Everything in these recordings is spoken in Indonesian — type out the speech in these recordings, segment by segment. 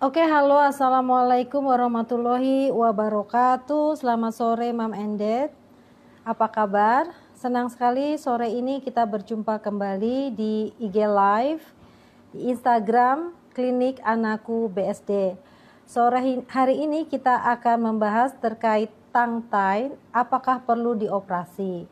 Oke, halo, assalamualaikum warahmatullahi wabarakatuh. Selamat sore, Mam Endet. Apa kabar? Senang sekali sore ini kita berjumpa kembali di IG Live, di Instagram Klinik Anakku BSD. Sore hari ini kita akan membahas terkait tangtai, apakah perlu dioperasi.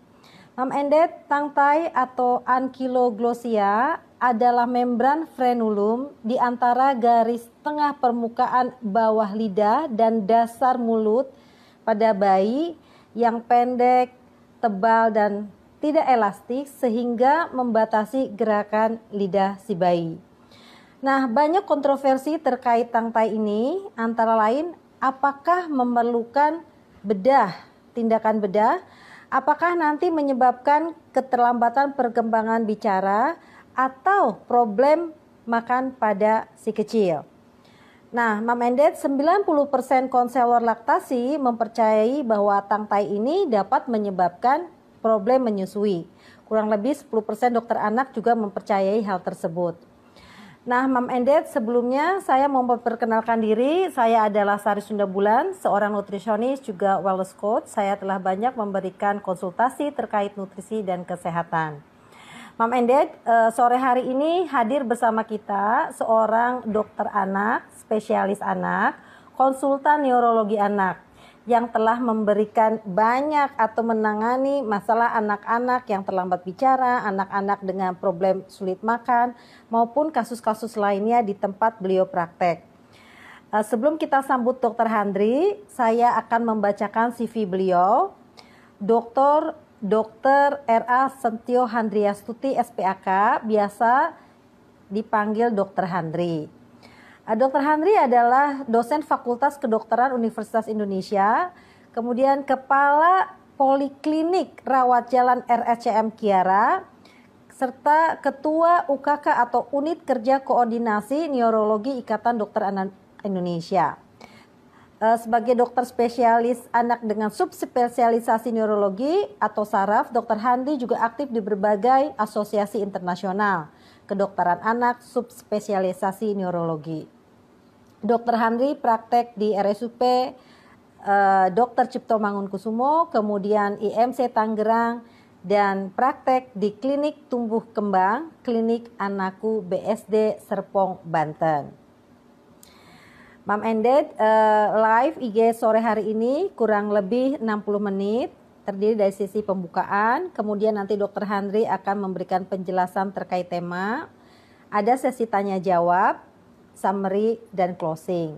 Mam Endet, tangtai atau ankylosing adalah membran frenulum di antara garis tengah permukaan bawah lidah dan dasar mulut pada bayi yang pendek, tebal, dan tidak elastik sehingga membatasi gerakan lidah si bayi. Nah, banyak kontroversi terkait tangtai ini, antara lain apakah memerlukan bedah, tindakan bedah, apakah nanti menyebabkan keterlambatan perkembangan bicara, atau problem makan pada si kecil. Nah, Mam Endet, 90% konselor laktasi mempercayai bahwa tangtai ini dapat menyebabkan problem menyusui. Kurang lebih 10% dokter anak juga mempercayai hal tersebut. Nah, Mam Endet, sebelumnya saya mau memperkenalkan diri. Saya adalah Sari Sunda Bulan, seorang nutrisionis juga wellness coach. Saya telah banyak memberikan konsultasi terkait nutrisi dan kesehatan. Mam Endet, uh, sore hari ini hadir bersama kita seorang dokter anak, spesialis anak, konsultan neurologi anak yang telah memberikan banyak atau menangani masalah anak-anak yang terlambat bicara, anak-anak dengan problem sulit makan, maupun kasus-kasus lainnya di tempat beliau praktek. Uh, sebelum kita sambut Dokter Handri, saya akan membacakan CV beliau. Dokter Dr. R.A. Sentio Handriastuti SPAK, biasa dipanggil Dr. Handri. Eh, Dr. Handri adalah dosen Fakultas Kedokteran Universitas Indonesia, kemudian Kepala Poliklinik Rawat Jalan RSCM Kiara, serta Ketua UKK atau Unit Kerja Koordinasi Neurologi Ikatan Dokter Indonesia. Eh, sebagai dokter spesialis anak dengan subspesialisasi neurologi atau saraf, Dr. Handi juga aktif di berbagai asosiasi internasional kedokteran anak subspesialisasi neurologi. Dr. Handri praktek di RSUP eh, Dr. Cipto Mangunkusumo, kemudian IMC Tangerang, dan praktek di Klinik Tumbuh Kembang, Klinik Anakku BSD Serpong, Banten. Mam Ended uh, live IG sore hari ini kurang lebih 60 menit. Terdiri dari sisi pembukaan, kemudian nanti Dokter Handri akan memberikan penjelasan terkait tema, ada sesi tanya jawab, summary dan closing.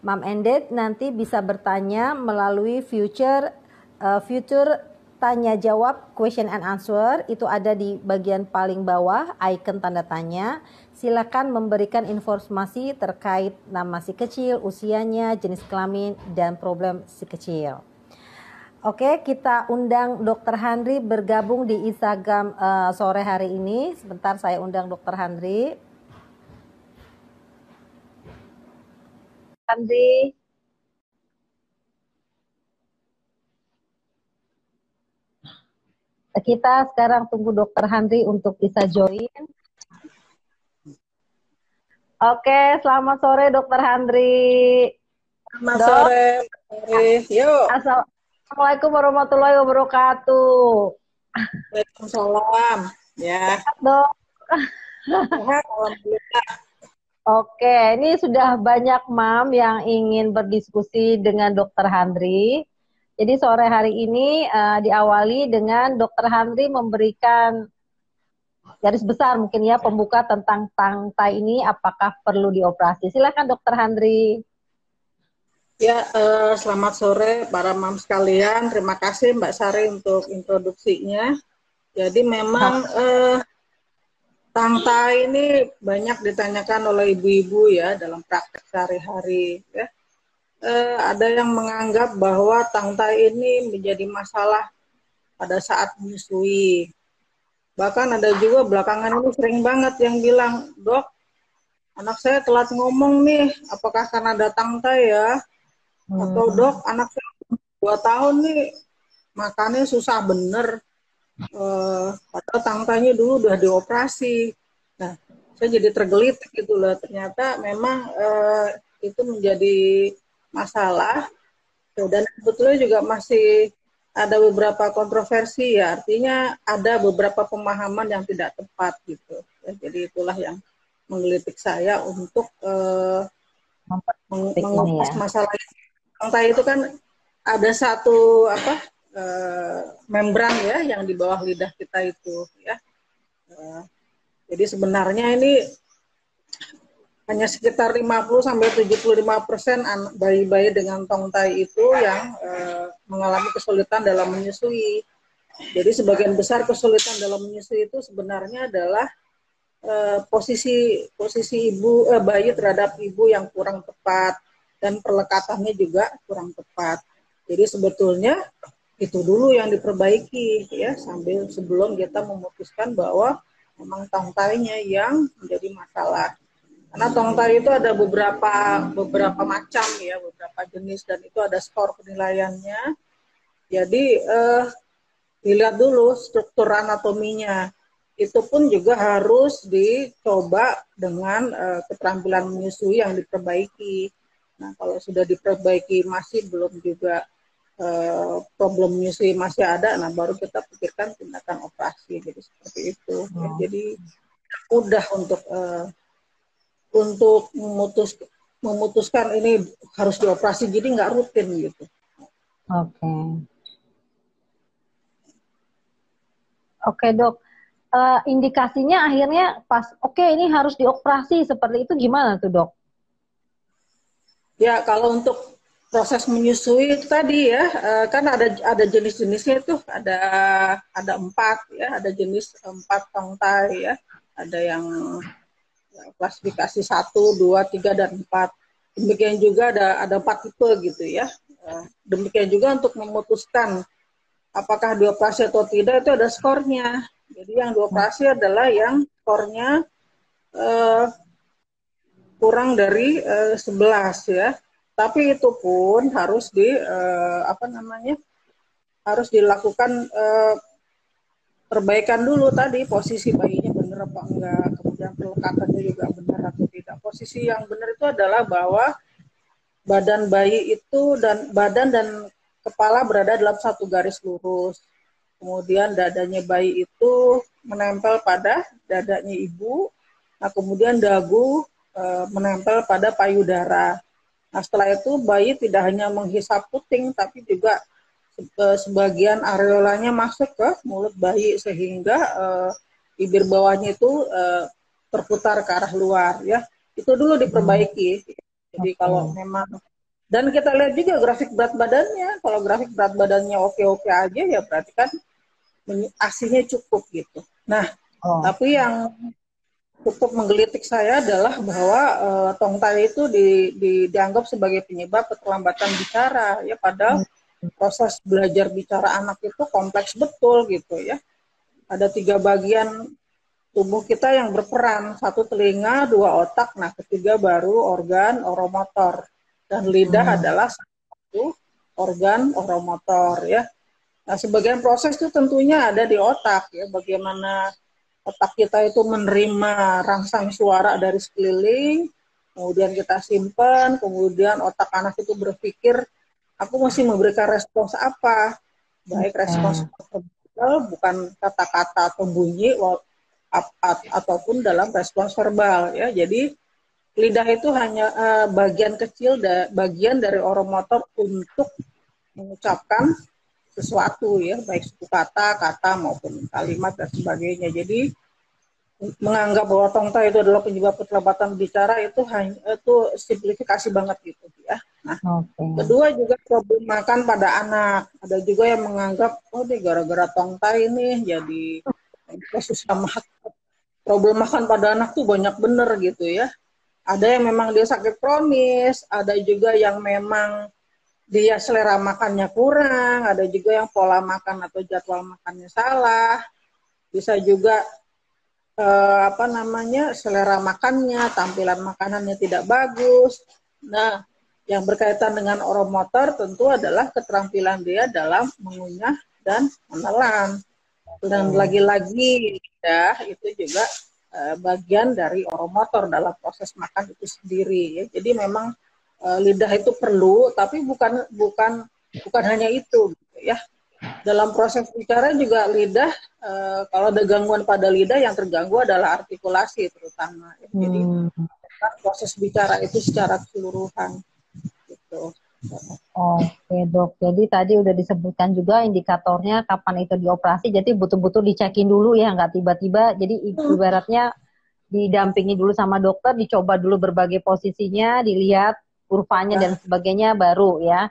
Mam Ended nanti bisa bertanya melalui future uh, future tanya jawab question and answer. Itu ada di bagian paling bawah icon tanda tanya silakan memberikan informasi terkait nama si kecil, usianya, jenis kelamin, dan problem si kecil. Oke, kita undang Dr. Handri bergabung di Instagram uh, sore hari ini. Sebentar saya undang Dr. Handri. Handri. Kita sekarang tunggu Dr. Handri untuk bisa join. Oke, selamat sore Dokter Handri. Selamat Dok. sore, Yuk. Assalamualaikum warahmatullahi wabarakatuh. Waalaikumsalam. Ya. Dok. Oke, ini sudah banyak mam yang ingin berdiskusi dengan Dokter Handri. Jadi sore hari ini uh, diawali dengan Dokter Handri memberikan garis besar mungkin ya pembuka tentang tangtai ini apakah perlu dioperasi. Silakan Dokter Handri. Ya, eh, selamat sore para mam sekalian. Terima kasih Mbak Sari untuk introduksinya. Jadi memang eh, tangtai ini banyak ditanyakan oleh ibu-ibu ya dalam praktek sehari-hari. Ya. Eh, ada yang menganggap bahwa tangtai ini menjadi masalah pada saat menyusui Bahkan ada juga belakangan ini sering banget yang bilang, dok, anak saya telat ngomong nih, apakah karena datang ya? Hmm. Atau dok, anak saya dua tahun nih, makannya susah bener. Uh, padahal tangtanya dulu udah dioperasi. Nah, saya jadi tergelitik gitu loh. Ternyata memang uh, itu menjadi masalah dan sebetulnya juga masih ada beberapa kontroversi ya artinya ada beberapa pemahaman yang tidak tepat gitu ya, jadi itulah yang menggelitik saya untuk uh, mengupas ya. masalah ini. itu kan ada satu apa uh, membran ya yang di bawah lidah kita itu ya uh, jadi sebenarnya ini hanya sekitar 50 sampai 75 persen bayi-bayi dengan tongtai itu yang uh, mengalami kesulitan dalam menyusui. Jadi sebagian besar kesulitan dalam menyusui itu sebenarnya adalah uh, posisi posisi ibu uh, bayi terhadap ibu yang kurang tepat dan perlekatannya juga kurang tepat. Jadi sebetulnya itu dulu yang diperbaiki ya sambil sebelum kita memutuskan bahwa memang tongtainya yang menjadi masalah. Karena tongtai itu ada beberapa beberapa macam ya, beberapa jenis dan itu ada skor penilaiannya. Jadi eh, dilihat dulu struktur anatominya. Itu pun juga harus dicoba dengan eh, keterampilan menyusui yang diperbaiki. Nah, kalau sudah diperbaiki masih belum juga eh, problem menyusui masih ada, nah baru kita pikirkan tindakan operasi. Jadi seperti itu. Hmm. Jadi mudah untuk eh, untuk memutus memutuskan ini harus dioperasi jadi nggak rutin gitu. Oke. Okay. Oke okay, dok. Uh, indikasinya akhirnya pas oke okay, ini harus dioperasi seperti itu gimana tuh dok? Ya kalau untuk proses menyusui itu tadi ya uh, kan ada ada jenis-jenisnya itu ada ada empat ya ada jenis empat tongtai ya ada yang klasifikasi satu, dua, tiga dan empat. Demikian juga ada ada empat tipe gitu ya. Eh, demikian juga untuk memutuskan apakah dioperasi atau tidak itu ada skornya. Jadi yang dioperasi adalah yang skornya uh, kurang dari uh, 11 ya. Tapi itu pun harus di uh, apa namanya? harus dilakukan uh, perbaikan dulu tadi posisi bayinya benar apa enggak kemudian pelekatannya juga benar atau tidak. Posisi yang benar itu adalah bahwa badan bayi itu dan badan dan kepala berada dalam satu garis lurus. Kemudian dadanya bayi itu menempel pada dadanya ibu. Nah kemudian dagu e, menempel pada payudara. Nah setelah itu bayi tidak hanya menghisap puting tapi juga sebagian areolanya masuk ke mulut bayi sehingga uh, bibir bawahnya itu uh, terputar ke arah luar ya. Itu dulu diperbaiki. Jadi kalau memang. Dan kita lihat juga grafik berat badannya. Kalau grafik berat badannya oke oke aja ya berarti kan asinya cukup gitu. Nah oh. tapi yang cukup menggelitik saya adalah bahwa uh, tongtai itu di, di, dianggap sebagai penyebab keterlambatan bicara ya. Padahal hmm. proses belajar bicara anak itu kompleks betul gitu ya. Ada tiga bagian tubuh kita yang berperan, satu telinga, dua otak, nah ketiga baru organ oromotor. Dan lidah hmm. adalah satu organ oromotor ya. Nah, sebagian proses itu tentunya ada di otak ya, bagaimana otak kita itu menerima rangsang suara dari sekeliling, kemudian kita simpan, kemudian otak anak itu berpikir aku masih memberikan respons apa? Baik respons verbal bukan kata-kata atau bunyi ataupun dalam respons verbal ya jadi lidah itu hanya uh, bagian kecil da, bagian dari oromotor untuk mengucapkan sesuatu ya baik suku kata kata maupun kalimat dan sebagainya jadi menganggap bahwa tongta itu adalah penyebab keterlambatan bicara itu hanya itu simplifikasi banget gitu ya. Nah, okay. kedua juga problem makan pada anak. Ada juga yang menganggap oh deh gara-gara tongta ini jadi susah makan. Problem makan pada anak tuh banyak bener gitu ya. Ada yang memang dia sakit kronis, ada juga yang memang dia selera makannya kurang, ada juga yang pola makan atau jadwal makannya salah. Bisa juga eh, apa namanya selera makannya, tampilan makanannya tidak bagus. Nah, yang berkaitan dengan oromotor tentu adalah keterampilan dia dalam mengunyah dan menelan. Dan lagi-lagi ya itu juga eh, bagian dari oromotor dalam proses makan itu sendiri. Ya. Jadi memang uh, lidah itu perlu, tapi bukan bukan bukan hanya itu, gitu ya. Dalam proses bicara juga lidah, uh, kalau ada gangguan pada lidah yang terganggu adalah artikulasi terutama. Ya. Jadi hmm. proses bicara itu secara keseluruhan. Gitu. Oke dok, jadi tadi udah disebutkan juga indikatornya kapan itu dioperasi, jadi betul-betul dicekin dulu ya, nggak tiba-tiba. Jadi hmm. ibaratnya didampingi dulu sama dokter, dicoba dulu berbagai posisinya, dilihat kurvanya dan sebagainya baru ya.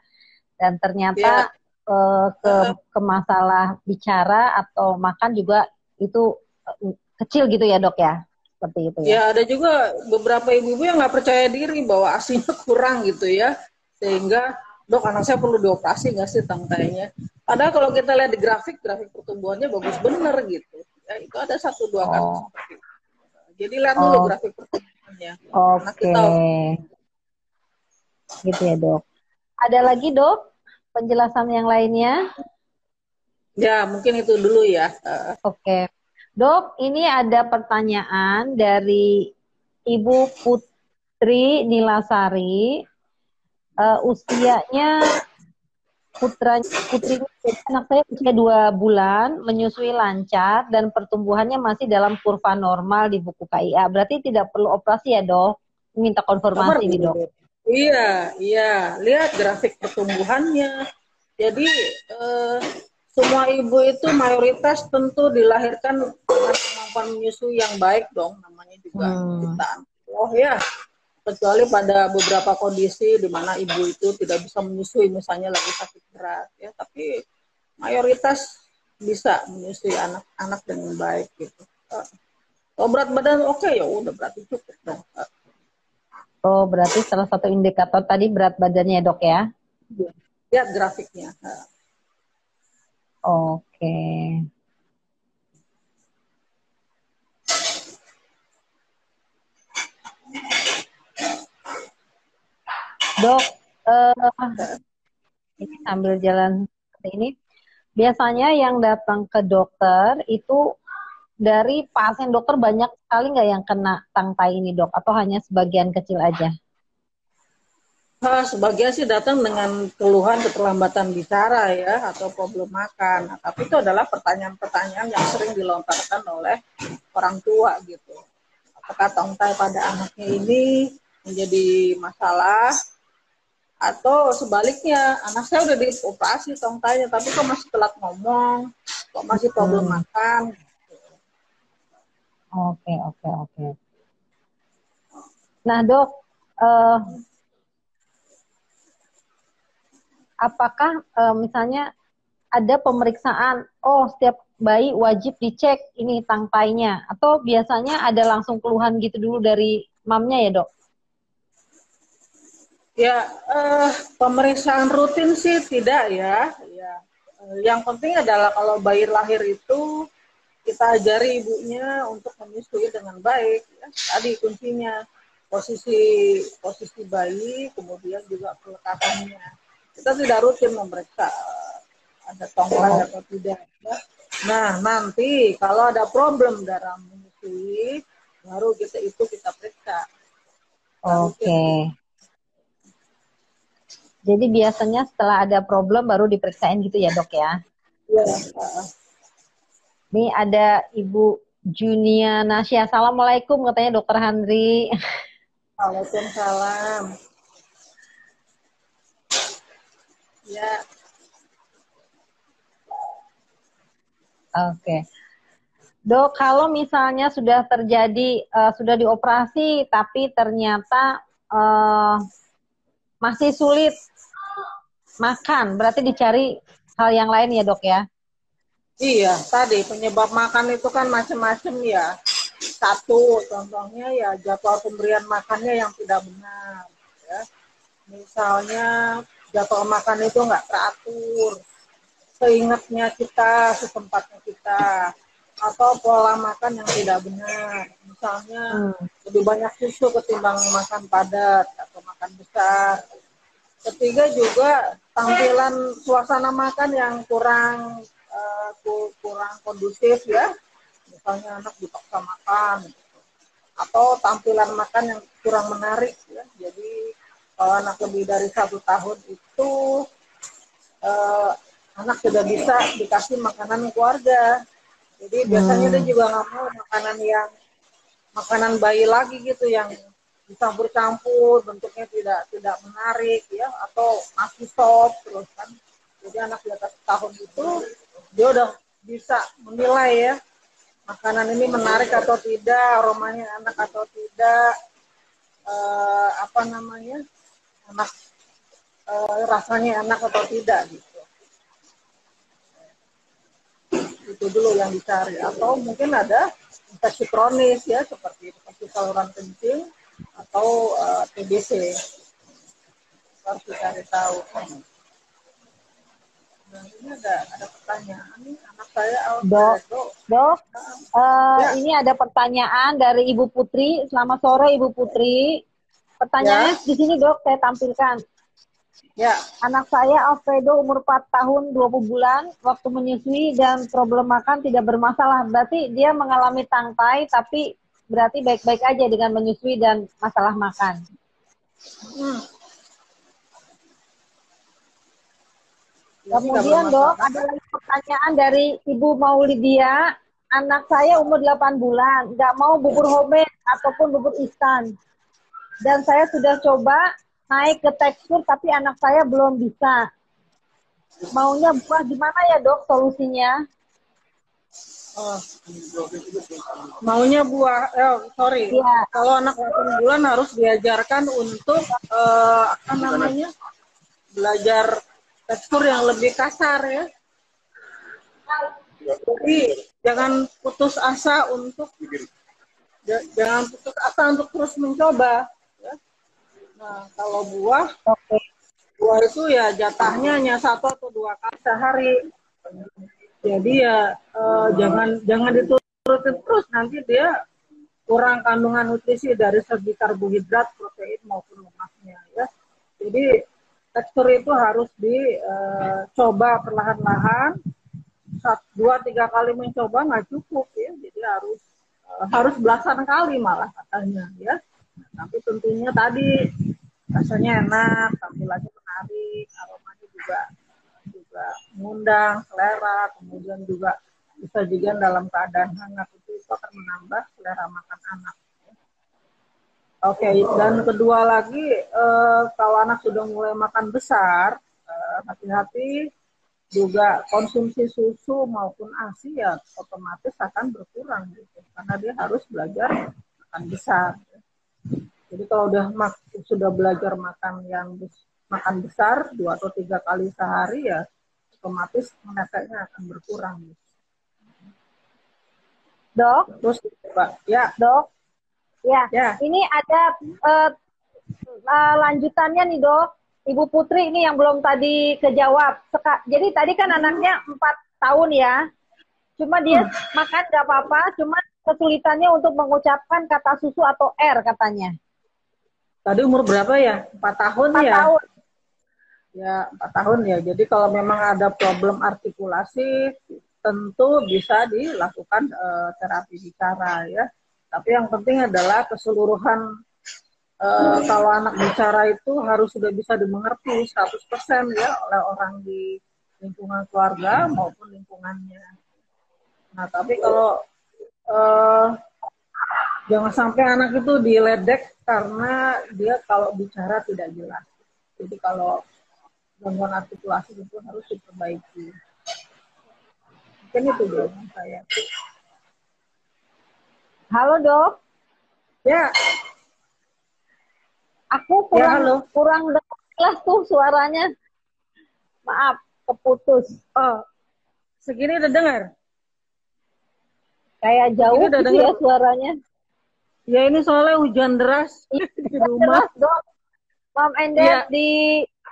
Dan ternyata ya. uh, ke ke masalah bicara atau makan juga itu uh, kecil gitu ya dok ya, seperti itu ya. Ya ada juga beberapa ibu-ibu yang nggak percaya diri bahwa asinya kurang gitu ya sehingga dok anak saya perlu dioperasi nggak sih tangkainya padahal kalau kita lihat di grafik grafik pertumbuhannya bagus bener gitu. Ya itu ada satu dua kali oh. seperti itu. Jadi lihat oh. dulu grafik pertumbuhannya. Oke. okay. gitu ya dok. Ada lagi dok penjelasan yang lainnya? Ya mungkin itu dulu ya. Oke. Okay. dok ini ada pertanyaan dari ibu Putri Nilasari uh, usianya putra putri anak saya usia dua bulan menyusui lancar dan pertumbuhannya masih dalam kurva normal di buku KIA berarti tidak perlu operasi ya dok? Minta konfirmasi nih dok. Iya iya. Lihat grafik pertumbuhannya. Jadi eh, semua ibu itu mayoritas tentu dilahirkan dengan kemampuan menyusui yang baik dong. Namanya juga hmm. kita oh ya kecuali pada beberapa kondisi di mana ibu itu tidak bisa menyusui misalnya lagi sakit berat ya. Tapi mayoritas bisa menyusui anak-anak dengan baik gitu. Oh berat badan oke okay, ya udah berarti cukup dong oh berarti salah satu indikator tadi berat badannya dok ya? Lihat grafiknya oke. okay. Dok, uh, ini sambil jalan seperti ini. Biasanya yang datang ke dokter itu dari pasien dokter banyak sekali nggak yang kena tangkai ini dok? Atau hanya sebagian kecil aja? Nah, sebagian sih datang dengan keluhan keterlambatan bicara ya atau problem makan. Nah, tapi itu adalah pertanyaan-pertanyaan yang sering dilontarkan oleh orang tua gitu. Apakah tangkai pada anaknya ini menjadi masalah atau sebaliknya anak saya udah dioperasi tongkanya tapi kok masih telat ngomong? Kok masih problem hmm. makan? Oke oke oke. Nah dok uh, apakah uh, misalnya ada pemeriksaan oh setiap bayi wajib dicek ini tangkainya atau biasanya ada langsung keluhan gitu dulu dari mamnya ya dok Ya, uh, pemeriksaan rutin sih tidak ya. ya. Uh, yang penting adalah kalau bayi lahir itu kita ajari ibunya untuk menyusui dengan baik. Ya. Tadi kuncinya posisi posisi bayi, kemudian juga pelekatannya. Kita tidak rutin memeriksa ada tongkat atau tidak. Ya. Nah, nanti kalau ada problem dalam menyusui, baru kita itu kita periksa. Oke. Okay. Jadi biasanya setelah ada problem baru diperiksain gitu ya dok ya? Iya. Ini ada Ibu Junia Nasya. Assalamualaikum katanya dokter Handri. Waalaikumsalam. Ya. Oke. Dok, kalau misalnya sudah terjadi, uh, sudah dioperasi, tapi ternyata uh, masih sulit makan, berarti dicari hal yang lain ya dok ya? Iya, tadi penyebab makan itu kan macam-macam ya. Satu, contohnya ya jadwal pemberian makannya yang tidak benar. Ya. Misalnya jadwal makan itu nggak teratur, seingatnya kita, sesempatnya kita, atau pola makan yang tidak benar. Misalnya hmm. lebih banyak susu ketimbang makan padat atau makan besar. Ketiga juga tampilan suasana makan yang kurang uh, kurang kondusif ya misalnya anak dipaksa makan gitu. atau tampilan makan yang kurang menarik ya jadi kalau anak lebih dari satu tahun itu uh, anak sudah bisa dikasih makanan keluarga. Jadi biasanya hmm. dia juga nggak mau makanan yang makanan bayi lagi gitu yang campur-campur bentuknya tidak tidak menarik ya atau masih soft terus kan. Jadi anak di atas tahun itu dia udah bisa menilai ya makanan ini menarik atau tidak, aromanya enak atau tidak, uh, apa namanya enak uh, rasanya enak atau tidak gitu. Itu dulu yang dicari. Atau mungkin ada infeksi kronis ya seperti infeksi saluran kencing atau uh, eh, TBC harus dicari tahu nah, ini ada ada pertanyaan nih anak saya dok dok uh, ya. ini ada pertanyaan dari Ibu Putri selamat sore Ibu Putri pertanyaannya ya. di sini dok saya tampilkan Ya. Anak saya Alfredo umur 4 tahun 20 bulan, waktu menyusui dan problem makan tidak bermasalah. Berarti dia mengalami tangkai tapi berarti baik-baik aja dengan menyusui dan masalah makan. Hmm. Kemudian dok, ada lagi pertanyaan dari Ibu Maulidia. Anak saya umur 8 bulan, nggak mau bubur homemade ataupun bubur instan. Dan saya sudah coba naik ke tekstur tapi anak saya belum bisa. Maunya buah gimana ya dok solusinya? Oh. Maunya buah, eh, sorry. Ya. Kalau anak 8 bulan harus diajarkan untuk uh, apa namanya belajar tekstur yang lebih kasar ya. Jadi jangan putus asa untuk jangan putus asa untuk terus mencoba Nah, kalau buah, buah itu ya jatahnya hanya satu atau dua kali sehari. Jadi ya eh, jangan jangan diturutin terus nanti dia kurang kandungan nutrisi dari segi karbohidrat, protein maupun lemaknya ya. Jadi tekstur itu harus dicoba eh, perlahan-lahan. Dua tiga kali mencoba nggak cukup ya, jadi harus eh, harus belasan kali malah katanya ya tapi tentunya tadi rasanya enak, tampilannya menarik, aromanya juga juga mengundang selera, kemudian juga bisa juga dalam keadaan hangat itu, akan menambah selera makan anak. Oke, okay, dan kedua lagi eh, kalau anak sudah mulai makan besar, eh, hati-hati juga konsumsi susu maupun ASI ya otomatis akan berkurang gitu karena dia harus belajar makan besar. Jadi kalau udah sudah belajar makan yang makan besar dua atau tiga kali sehari ya otomatis menefeknya akan berkurang. Dok, terus Pak, ya. Dok, ya. ya. Ini ada uh, uh, lanjutannya nih dok. Ibu Putri ini yang belum tadi kejawab. Seka Jadi tadi kan anaknya empat tahun ya. Cuma dia hmm. makan gak apa-apa, cuma kesulitannya untuk mengucapkan kata susu atau R katanya. Tadi umur berapa ya? Empat tahun empat ya? tahun. Ya, empat tahun ya. Jadi kalau memang ada problem artikulasi, tentu bisa dilakukan uh, terapi bicara ya. Tapi yang penting adalah keseluruhan uh, kalau anak bicara itu harus sudah bisa dimengerti 100% ya oleh orang di lingkungan keluarga maupun lingkungannya. Nah, tapi kalau uh, jangan sampai anak itu diledek karena dia kalau bicara tidak jelas. Jadi kalau gangguan artikulasi itu harus diperbaiki. Mungkin itu jawaban saya. Halo dok. Ya. Aku ya, kurang ya, halo. kurang jelas tuh suaranya. Maaf, keputus. Oh, segini udah dengar? Kayak jauh gitu ya suaranya. Ya ini soalnya hujan deras iya, di rumah. Deras, dok. Mom and Dad ya. di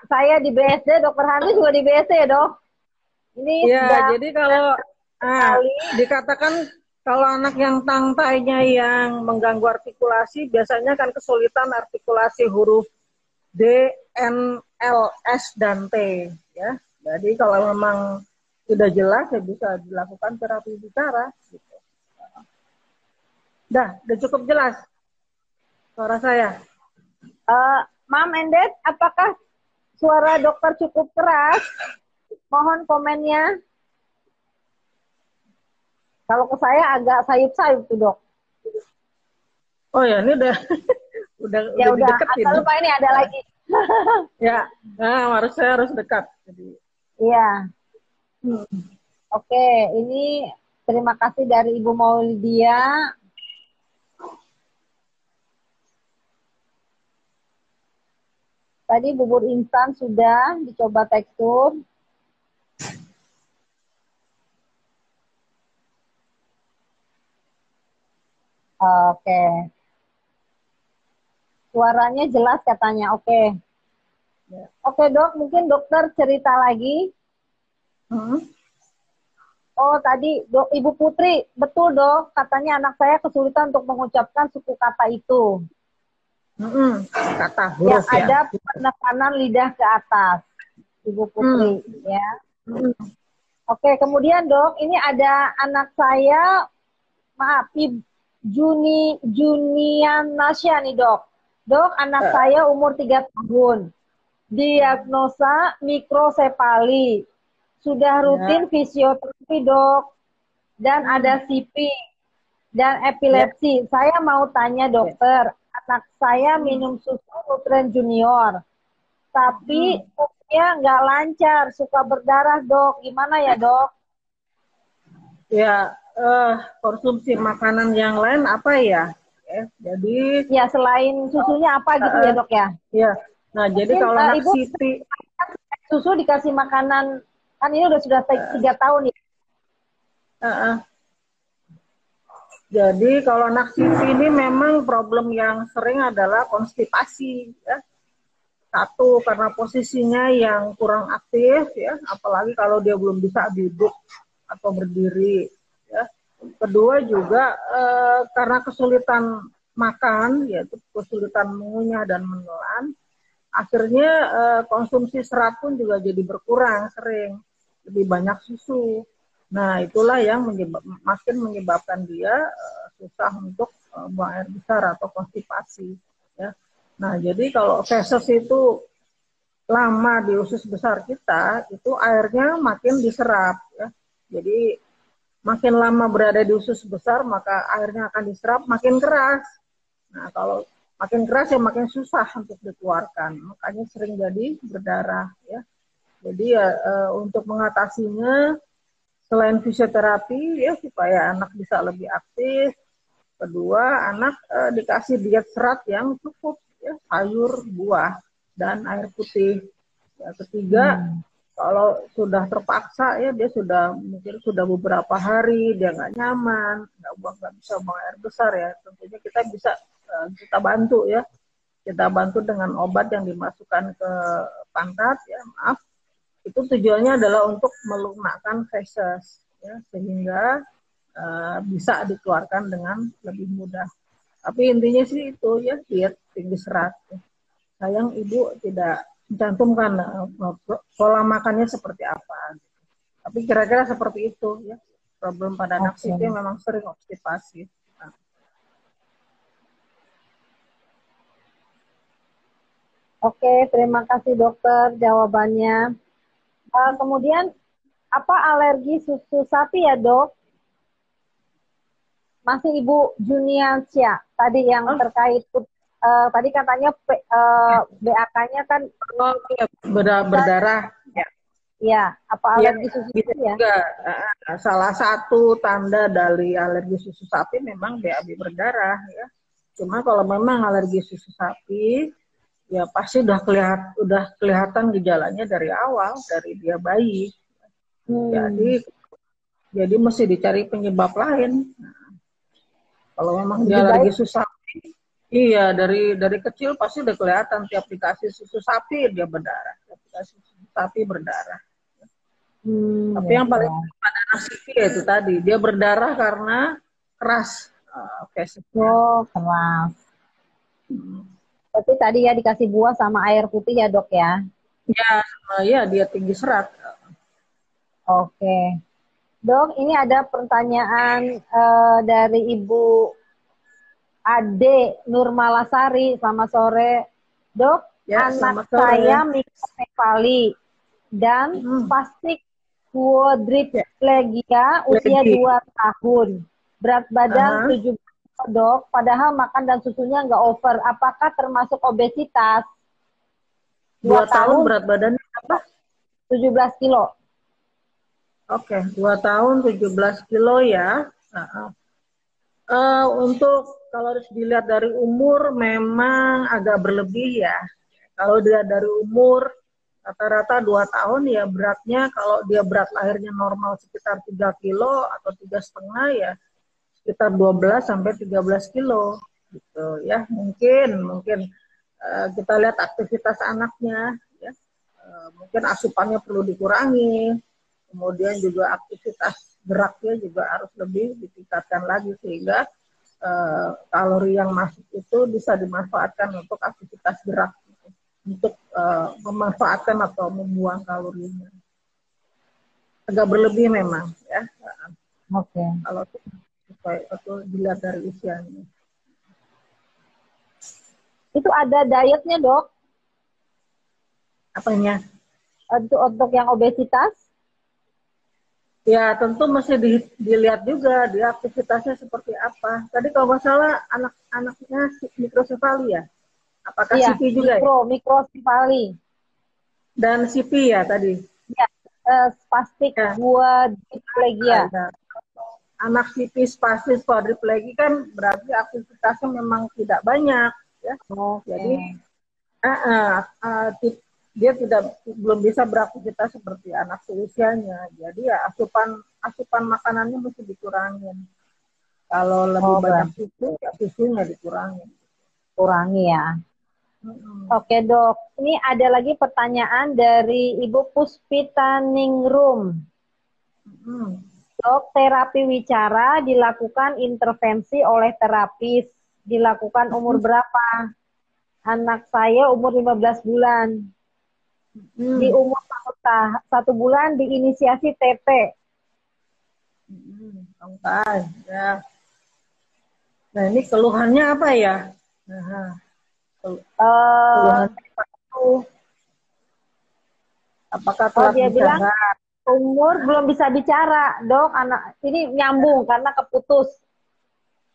saya di BSD, Dokter Hantu juga di BSD ya dok. Ini ya, jadi kalau ah, dikatakan kalau anak yang tangtainya yang mengganggu artikulasi, biasanya kan kesulitan artikulasi huruf D, N, L, S, dan T. Ya, jadi kalau memang sudah jelas ya bisa dilakukan terapi bicara. Gitu. Dah, udah cukup jelas suara saya. Uh, Mam Endet, apakah suara dokter cukup keras? Mohon komennya. Kalau ke saya agak sayup-sayup tuh dok. Oh ya, ini udah udah ya udah, udah. Asal lupa ini ada lagi. ya, nah harus saya harus dekat. Jadi. Iya. Hmm. Oke, ini terima kasih dari Ibu Maulidia. Tadi bubur instan sudah dicoba tekstur. Oke. Suaranya jelas katanya. Oke. Oke dok, mungkin dokter cerita lagi. Hmm? Oh tadi dok Ibu Putri, betul dok, katanya anak saya kesulitan untuk mengucapkan suku kata itu. Hmm, kata huruf Yang ya. ada penekanan lidah ke atas, Ibu Putri, hmm. ya. Hmm. Oke, kemudian dok, ini ada anak saya, maaf, Juni Junian Nasya nih dok. Dok, anak uh. saya umur 3 tahun. Diagnosa mikrosepali. Sudah ya. rutin ya. fisioterapi dok. Dan hmm. ada CP. Dan epilepsi. Ya. Saya mau tanya dokter. Ya. Anak saya minum susu Nutren Junior. Tapi hmm. nggak lancar. Suka berdarah dok. Gimana ya dok? Ya, uh, konsumsi makanan yang lain apa ya? Ya, jadi ya selain susunya apa gitu uh, ya dok ya? Ya, nah Mungkin, jadi kalau uh, ibu Siti susu dikasih makanan kan ini udah sudah tiga uh, tahun ya. Uh, uh. Jadi kalau anak Siti ini memang problem yang sering adalah konstipasi ya. Satu karena posisinya yang kurang aktif ya, apalagi kalau dia belum bisa duduk atau berdiri Kedua juga eh, karena kesulitan makan, yaitu kesulitan mengunyah dan menelan, akhirnya eh, konsumsi serat pun juga jadi berkurang sering, lebih banyak susu. Nah itulah yang menyebab, makin menyebabkan dia eh, susah untuk eh, buang air besar atau konstipasi. Ya. Nah jadi kalau feses itu lama di usus besar kita, itu airnya makin diserap. Ya. Jadi makin lama berada di usus besar maka airnya akan diserap makin keras. Nah kalau makin keras ya makin susah untuk dikeluarkan, makanya sering jadi berdarah ya. Jadi ya e, untuk mengatasinya selain fisioterapi ya supaya anak bisa lebih aktif. Kedua anak e, dikasih diet serat yang cukup ya sayur, buah dan air putih. Ya, ketiga hmm kalau sudah terpaksa ya dia sudah mungkin sudah beberapa hari dia nggak nyaman nggak buang nggak bisa buang air besar ya tentunya kita bisa uh, kita bantu ya kita bantu dengan obat yang dimasukkan ke pantat ya maaf itu tujuannya adalah untuk melunakkan feses ya sehingga uh, bisa dikeluarkan dengan lebih mudah tapi intinya sih itu ya diet tinggi serat ya. sayang ibu tidak mencantumkan uh, pola makannya seperti apa. Tapi kira-kira seperti itu ya. Problem pada anak okay. itu memang sering obstipasi. Nah. Oke, terima kasih dokter jawabannya. Uh, kemudian apa alergi susu sapi ya dok? Masih Ibu Juniansia tadi yang oh. terkait uh, tadi katanya uh, eh, BAK-nya kan oh, iya, berdarah. Ya. Iya, apa iya, alergi ya, susu bisa ya? Juga. Salah satu tanda dari alergi susu sapi memang BAB berdarah ya. Cuma kalau memang alergi susu sapi ya pasti udah kelihatan udah kelihatan gejalanya dari awal dari dia bayi. Hmm. Jadi jadi mesti dicari penyebab lain. Nah, kalau memang dia alergi susu sapi Iya, dari dari kecil pasti udah kelihatan tiap dikasih susu sapi dia berdarah, tiap dikasih susu sapi berdarah. Hmm, Tapi ya, yang paling ya. pada nasi itu tadi dia berdarah karena keras uh, Oh, keras. Hmm. Tapi tadi ya dikasih buah sama air putih ya dok ya? Ya, uh, ya dia tinggi serat. Oke. Dok, ini ada pertanyaan uh, dari Ibu Ade Nurmalasari, selamat sore. Dok, Ya, Anak saya mikrosefali dan hmm. spastik quadriplegia usia Legi. 2 tahun. Berat badan uh -huh. 7 dok, padahal makan dan susunya nggak over. Apakah termasuk obesitas? Dua, tahun, tahun berat badannya apa? 17 kilo. Oke, okay. dua tahun 17 kilo ya. Uh, uh, untuk kalau harus dilihat dari umur memang agak berlebih ya. Kalau dia dari umur rata-rata dua tahun ya beratnya kalau dia berat lahirnya normal sekitar 3 kilo atau tiga setengah ya sekitar 12 sampai 13 kilo gitu ya mungkin mungkin uh, kita lihat aktivitas anaknya ya uh, mungkin asupannya perlu dikurangi kemudian juga aktivitas geraknya juga harus lebih ditingkatkan lagi sehingga uh, kalori yang masuk itu bisa dimanfaatkan untuk aktivitas gerak untuk uh, memanfaatkan atau membuang kalorinya. Agak berlebih memang ya. Oke. Okay. Kalau itu dilihat dari usianya. Itu ada dietnya dok? Apanya? Untuk untuk yang obesitas? Ya tentu mesti di, dilihat juga dia aktivitasnya seperti apa. Tadi kalau masalah anak-anaknya mikrosefali ya? Apakah iya, CP juga mikro, ya? Mikrosefali. Dan CP ya tadi? Ya, uh, spastik ya. quadriplegia. Ada. Anak CP spastik quadriplegia kan berarti aktivitasnya memang tidak banyak. ya. Okay. Jadi uh, uh, uh, dia tidak belum bisa beraktivitas seperti anak seusianya. Jadi ya asupan asupan makanannya mesti dikurangin. Kalau lebih oh, banyak susu, ya susunya dikurangi. Kurangi ya. Oke dok, ini ada lagi pertanyaan dari Ibu Puspita Ningrum. Hmm. Dok, terapi wicara dilakukan intervensi oleh terapis. Dilakukan umur berapa? Anak saya umur 15 bulan. Hmm. Di umur satu, satu bulan diinisiasi TT. Hmm, ya. Nah ini keluhannya apa ya? Nah, Uh, Apakah telah oh, dia bicara? bilang umur belum bisa bicara, dok. Anak ini nyambung karena keputus.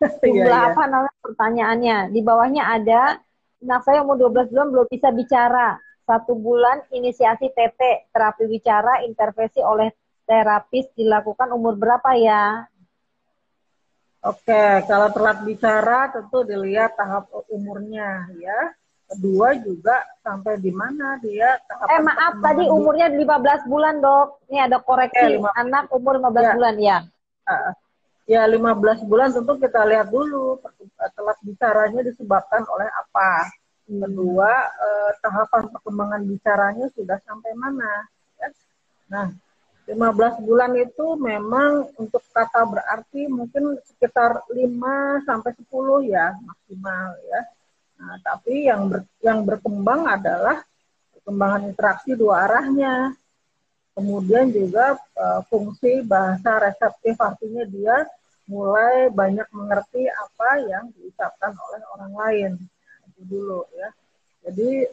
Jumlah iya, iya. apa namanya pertanyaannya? Di bawahnya ada, anak saya umur 12 bulan belum bisa bicara. Satu bulan inisiasi TT, terapi bicara, intervensi oleh terapis dilakukan umur berapa ya? Oke, kalau telat bicara tentu dilihat tahap umurnya ya. Kedua juga sampai di mana dia tahap Eh maaf tadi umurnya 15 bulan, Dok. Ini ada koreksi. Eh, Anak umur 15 ya. bulan ya. Uh, ya 15 bulan tentu kita lihat dulu telat bicaranya disebabkan oleh apa. Hmm. Kedua, eh, tahapan perkembangan bicaranya sudah sampai mana. Ya. Nah, 15 bulan itu memang untuk kata berarti mungkin sekitar 5 sampai 10 ya maksimal ya. Nah, tapi yang ber, yang berkembang adalah perkembangan interaksi dua arahnya. Kemudian juga uh, fungsi bahasa reseptif artinya dia mulai banyak mengerti apa yang diucapkan oleh orang lain. Itu dulu ya. Jadi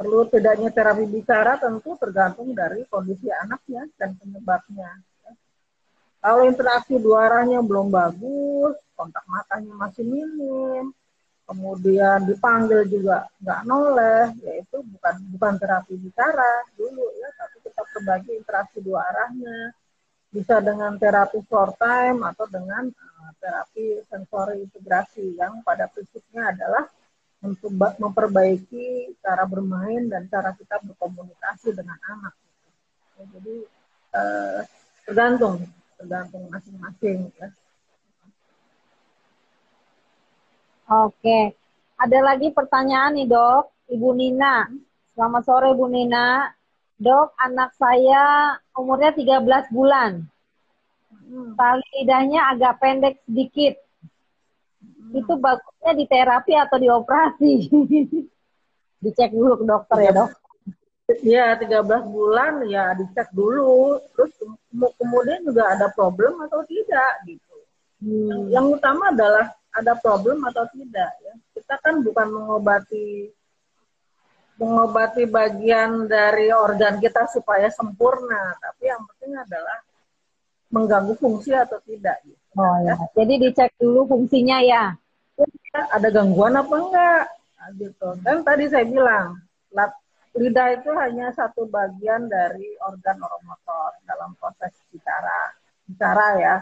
Perlu tidaknya terapi bicara tentu tergantung dari kondisi anaknya dan penyebabnya. Kalau interaksi dua arahnya belum bagus, kontak matanya masih minim, kemudian dipanggil juga nggak noleh, yaitu bukan bukan terapi bicara dulu ya, tapi kita berbagi interaksi dua arahnya. Bisa dengan terapi short time atau dengan uh, terapi sensori integrasi yang pada prinsipnya adalah untuk memperbaiki cara bermain dan cara kita berkomunikasi dengan anak. Ya, jadi eh, tergantung, tergantung masing-masing. Ya. Oke, ada lagi pertanyaan nih dok, Ibu Nina. Selamat sore Ibu Nina. Dok, anak saya umurnya 13 bulan. Hmm. Tali lidahnya agak pendek sedikit itu bagusnya di terapi atau di operasi? Dicek dulu ke dokter ya dok. Ya, 13 bulan ya dicek dulu. Terus kemudian juga ada problem atau tidak gitu. Hmm. Yang utama adalah ada problem atau tidak ya. Kita kan bukan mengobati mengobati bagian dari organ kita supaya sempurna, tapi yang penting adalah mengganggu fungsi atau tidak. Gitu. Oh ya, jadi dicek dulu fungsinya ya. Ada gangguan apa enggak? Nah, gitu. Dan tadi saya bilang, lidah itu hanya satu bagian dari organ oromotor dalam proses bicara. Bicara ya.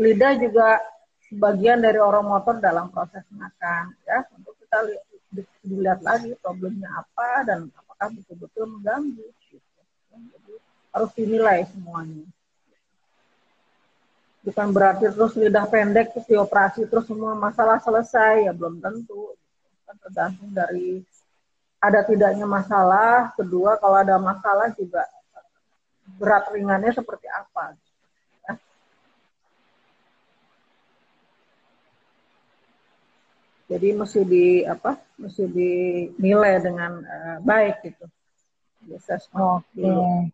Lidah juga sebagian dari oromotor dalam proses makan ya. Untuk kita lihat dilihat lagi problemnya apa dan apakah betul-betul mengganggu. Gitu. Jadi harus dinilai semuanya. Bukan berarti terus lidah pendek terus dioperasi terus semua masalah selesai ya belum tentu. Kan tergantung dari ada tidaknya masalah. Kedua kalau ada masalah juga berat ringannya seperti apa. Jadi mesti di apa? Mesti dinilai dengan uh, baik gitu. Oke. Okay.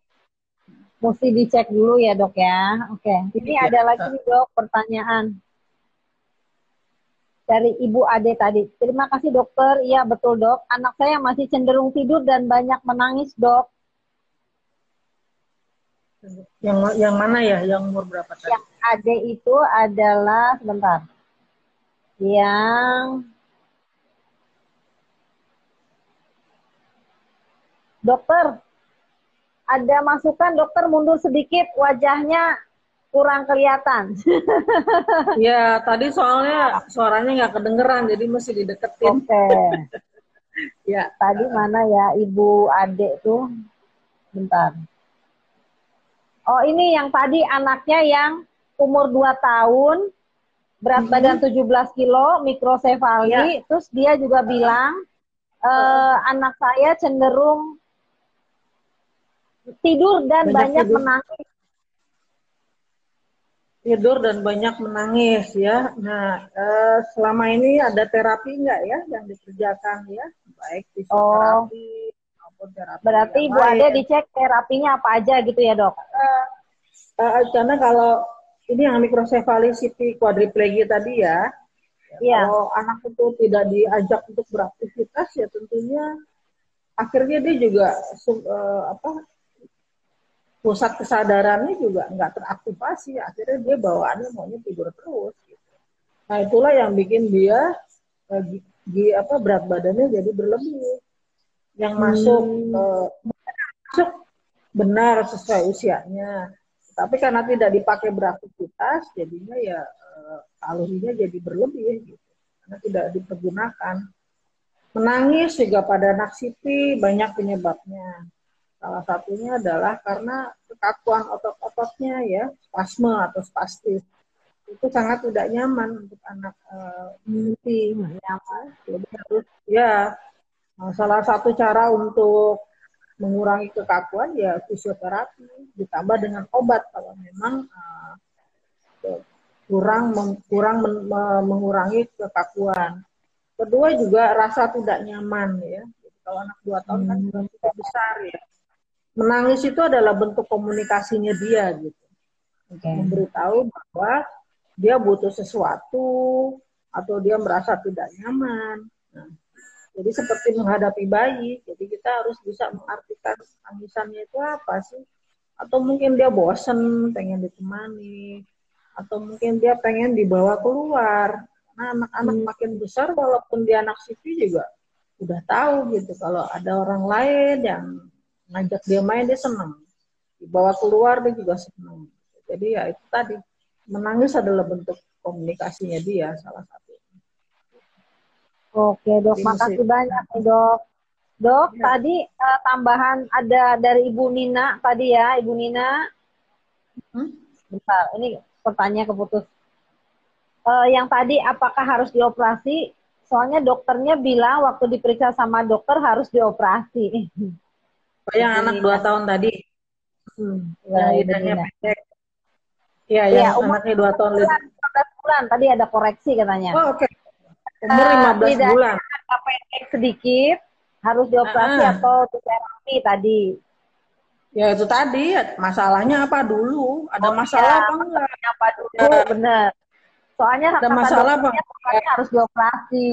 Mesti dicek dulu ya dok ya. Oke. Okay. Ini ya, ada lagi nih dok pertanyaan dari Ibu Ade tadi. Terima kasih dokter. Iya betul dok. Anak saya masih cenderung tidur dan banyak menangis dok. Yang yang mana ya? Yang umur berapa tadi? Yang Ade itu adalah sebentar. Yang Dokter, ada masukan dokter mundur sedikit wajahnya kurang kelihatan. ya, tadi soalnya suaranya nggak kedengeran, jadi mesti dideketin. Oke. Okay. ya. Tadi mana ya ibu adik tuh? Bentar. Oh ini yang tadi anaknya yang umur 2 tahun, berat hmm. badan 17 kilo, mikrosefali, ya. terus dia juga bilang, e, anak saya cenderung tidur dan banyak, banyak tidur. menangis. Tidur dan banyak menangis ya. Nah, eh, selama ini ada terapi enggak ya yang dikerjakan ya? Baik fisioterapi oh. maupun terapi. Berarti Bu Ade dicek terapinya apa aja gitu ya, Dok? Eh, eh, karena kalau ini yang mikrosefalisiti quadriplegia tadi ya, ya. Kalau anak itu tidak diajak untuk beraktivitas ya tentunya akhirnya dia juga uh, apa pusat kesadarannya juga nggak teraktivasi akhirnya dia bawaannya maunya tidur terus gitu. nah itulah yang bikin dia eh, di apa berat badannya jadi berlebih yang masuk hmm. eh, masuk benar sesuai usianya tapi karena tidak dipakai beraktivitas jadinya ya eh, kalorinya jadi berlebih gitu karena tidak dipergunakan menangis juga pada anak siti banyak penyebabnya Salah satunya adalah karena kekakuan otot-ototnya ya, spasme atau spastis. Itu sangat tidak nyaman untuk anak uh, nyaman. Jadi harus ya salah satu cara untuk mengurangi kekakuan ya fisioterapi ditambah dengan obat kalau memang uh, kurang kurang men, mengurangi kekakuan. Kedua juga rasa tidak nyaman ya. Jadi, kalau anak dua tahun kan belum cukup besar ya menangis itu adalah bentuk komunikasinya dia gitu untuk okay. memberitahu bahwa dia butuh sesuatu atau dia merasa tidak nyaman nah, jadi seperti menghadapi bayi jadi kita harus bisa mengartikan tangisannya itu apa sih? Atau mungkin dia bosen pengen ditemani atau mungkin dia pengen dibawa keluar. Nah anak-anak hmm. makin besar walaupun dia anak sipil juga udah tahu gitu kalau ada orang lain yang ngajak dia main dia senang. Dibawa keluar dia juga senang. Jadi ya itu tadi menangis adalah bentuk komunikasinya dia salah satu oke dok jadi makasih banyak nih dok dok ya. tadi uh, tambahan ada dari ibu Nina tadi ya ibu Nina hmm? bentar ini pertanyaan keputus uh, yang tadi apakah harus dioperasi soalnya dokternya bilang waktu diperiksa sama dokter harus dioperasi Oh, yang anak dua tahun tadi. Hmm, yang lidahnya pendek. Iya, ya, yang anaknya dua tahun. Lidah. 15 bulan, tadi ada koreksi katanya. Oh, oke. Okay. Umur 15 uh, bulan. pendek sedikit, harus dioperasi uh, atau terapi tadi. Ya itu tadi, masalahnya apa dulu? Ada oh, masalah ya, apa enggak? Apa dulu, uh, benar. Soalnya ada masalah bang harus dioperasi.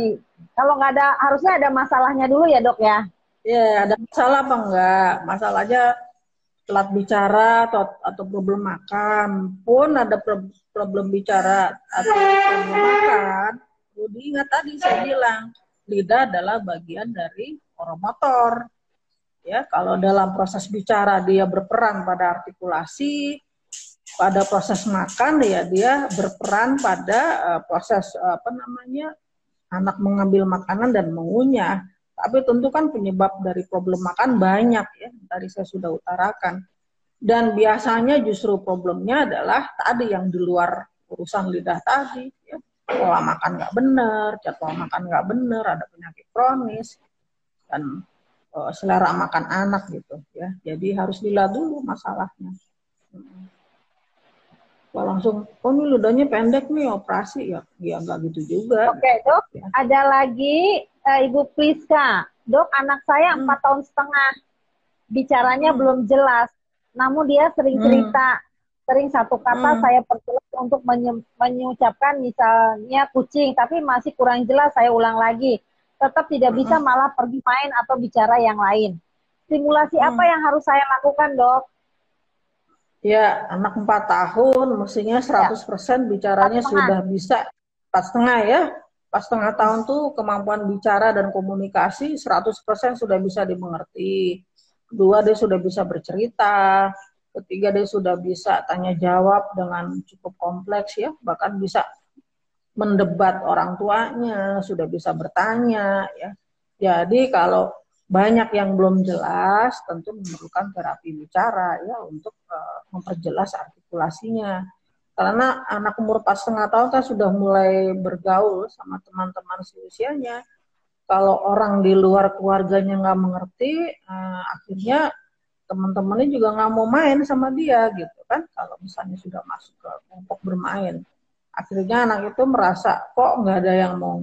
Kalau nggak ada, harusnya ada masalahnya dulu ya dok ya? Iya, ada masalah apa enggak? Masalahnya telat bicara atau atau problem makan pun ada problem bicara atau problem makan. Diingat tadi saya bilang lidah adalah bagian dari oromotor. Ya, kalau dalam proses bicara dia berperan pada artikulasi, pada proses makan ya dia berperan pada uh, proses uh, apa namanya anak mengambil makanan dan mengunyah. Tapi tentu kan penyebab dari problem makan banyak ya, tadi saya sudah utarakan. Dan biasanya justru problemnya adalah tadi yang di luar urusan lidah tadi, ya. Pola makan nggak benar, jadwal makan nggak benar, ada penyakit kronis, dan uh, selera makan anak gitu ya. Jadi harus dilihat dulu masalahnya. Kalau langsung, oh ini ludahnya pendek nih operasi ya, ya nggak gitu juga. Oke dok, ya. ada lagi uh, Ibu Priska, dok anak saya hmm. empat hmm. tahun setengah, bicaranya hmm. belum jelas, namun dia sering hmm. Sering satu kata hmm. saya perjelas untuk mengucapkan misalnya kucing, tapi masih kurang jelas saya ulang lagi tetap tidak bisa malah pergi main atau bicara yang lain. Stimulasi hmm. apa yang harus saya lakukan, dok? Ya, anak 4 tahun mestinya 100% ya. bicaranya sudah bisa pas setengah ya. Pas setengah tahun tuh kemampuan bicara dan komunikasi 100% sudah bisa dimengerti. Kedua, dia sudah bisa bercerita. Ketiga, dia sudah bisa tanya jawab dengan cukup kompleks ya, bahkan bisa mendebat orang tuanya, sudah bisa bertanya ya. Jadi kalau banyak yang belum jelas tentu memerlukan terapi bicara ya untuk uh, memperjelas artikulasinya. Karena anak umur pas setengah tahun kan sudah mulai bergaul sama teman-teman seusianya. Kalau orang di luar keluarganya nggak mengerti, uh, akhirnya teman-temannya juga nggak mau main sama dia gitu kan. Kalau misalnya sudah masuk ke kelompok bermain akhirnya anak itu merasa kok nggak ada yang mau